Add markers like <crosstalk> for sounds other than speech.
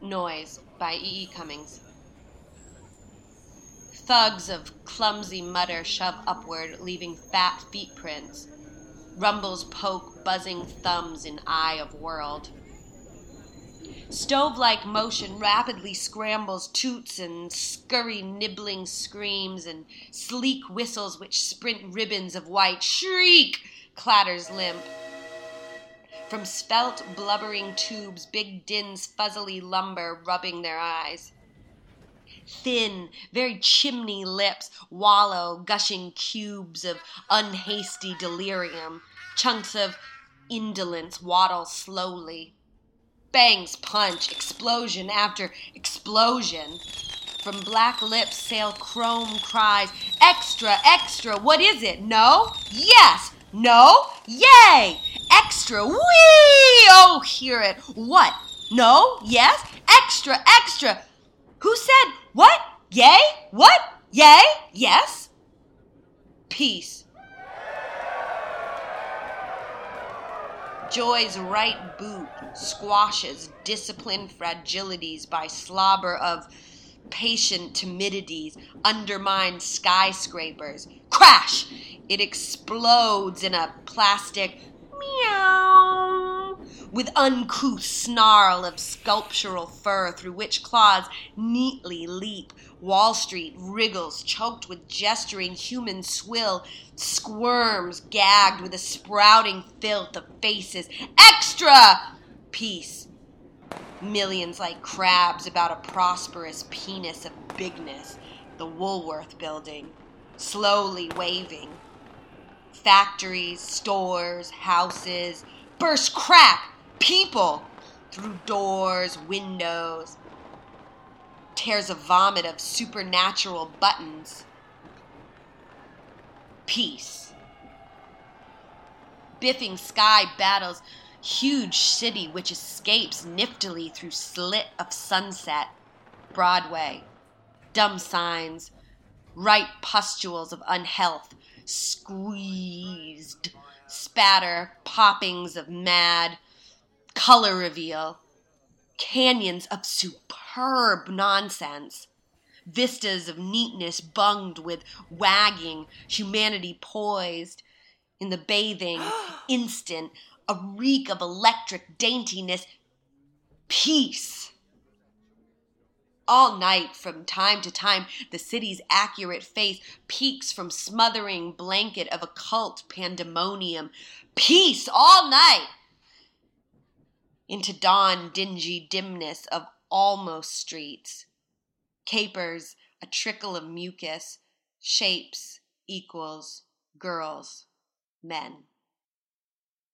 Noise by E. E. Cummings. Thugs of clumsy mutter shove upward, leaving fat feet prints. Rumbles poke buzzing thumbs in eye of world. Stove like motion rapidly scrambles toots and scurry nibbling screams and sleek whistles which sprint ribbons of white. Shriek! clatters limp. From spelt, blubbering tubes, big dins fuzzily lumber, rubbing their eyes. Thin, very chimney lips wallow, gushing cubes of unhasty delirium. Chunks of indolence waddle slowly. Bangs punch, explosion after explosion. From black lips sail chrome cries Extra, extra, what is it? No? Yes! No? Yay! Extra, wee! Oh, hear it. What? No? Yes? Extra, extra. Who said what? Yay? What? Yay? Yes? Peace. Joy's right boot squashes disciplined fragilities by slobber of patient timidities, undermines skyscrapers. Crash! It explodes in a plastic meow with uncouth snarl of sculptural fur through which claws neatly leap. Wall Street wriggles, choked with gesturing human swill, squirms, gagged with a sprouting filth of faces. Extra! Peace. Millions like crabs about a prosperous penis of bigness, the Woolworth building, slowly waving. Factories, stores, houses burst crack, people through doors, windows, tears of vomit of supernatural buttons. Peace. Biffing sky battles huge city which escapes niftily through slit of sunset. Broadway. Dumb signs. Ripe pustules of unhealth. Squeezed. Spatter. Poppings of mad. Color reveal. Canyons of superb nonsense. Vistas of neatness bunged with wagging, humanity poised in the bathing, <gasps> instant, a reek of electric daintiness, peace. All night, from time to time, the city's accurate face peeks from smothering blanket of occult pandemonium. Peace all night! Into dawn dingy dimness of almost streets. Capers, a trickle of mucus, shapes equals girls, men.